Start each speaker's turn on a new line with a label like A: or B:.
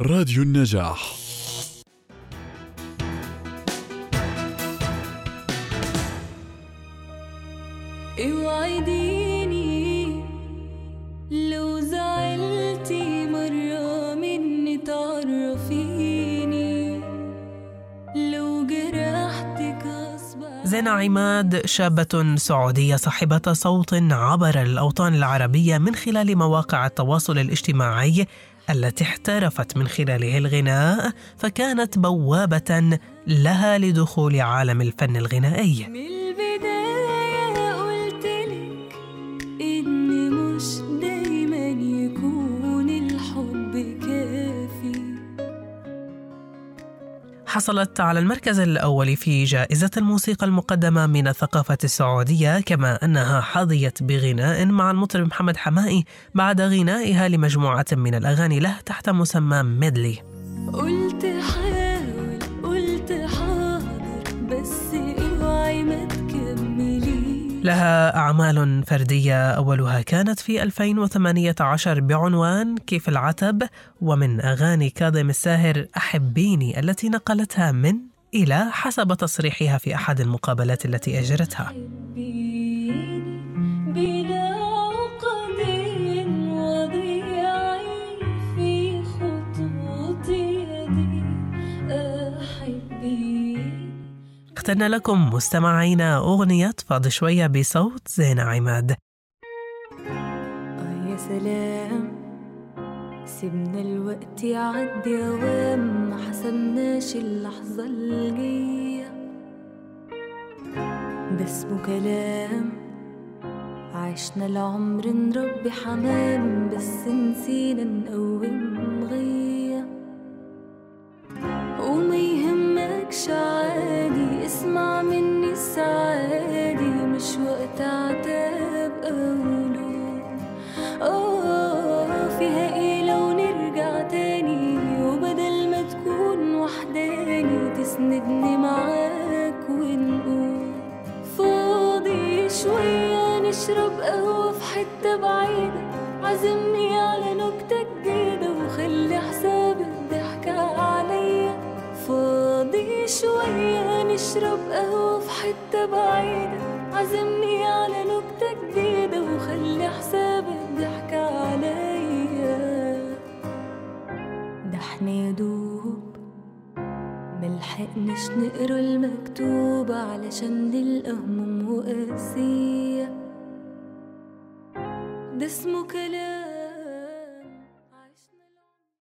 A: راديو النجاح.
B: اوعديني لو زعلتي مرة مني تعرفيني. لو جرحتك
C: زينة عماد شابة سعودية صاحبة صوت عبر الأوطان العربية من خلال مواقع التواصل الاجتماعي التي احترفت من خلاله الغناء فكانت بوابة لها لدخول عالم الفن الغنائي. حصلت على المركز الأول في جائزة الموسيقى المقدمة من الثقافة السعودية كما أنها حظيت بغناء مع المطرب محمد حمائي بعد غنائها لمجموعة من الأغاني له تحت مسمى ميدلي.
B: قلت حاول
C: لها أعمال فردية أولها كانت في 2018 بعنوان كيف العتب ومن أغاني كاظم الساهر أحبيني التي نقلتها من إلى حسب تصريحها في أحد المقابلات التي أجرتها. أخترنا لكم مستمعينا أغنية فاضي شوية بصوت زينة عماد.
B: آه يا سلام سيبنا الوقت يعدي أوام ما حسبناش اللحظة الجاية. ده اسمه كلام عشنا العمر نربي حمام بس نسينا نقوم. نشرب قهوة في حتة بعيدة عزمني على نكتة جديدة وخلي حساب الضحكة عليا. فاضي شوية نشرب قهوة في حتة بعيدة عزمني على نكتة جديدة وخلي حساب الضحكة عليا. ده إحنا يا دوب ملحقناش نقرا المكتوب علشان نلقى هموم وقاسية. ده اسمه كلام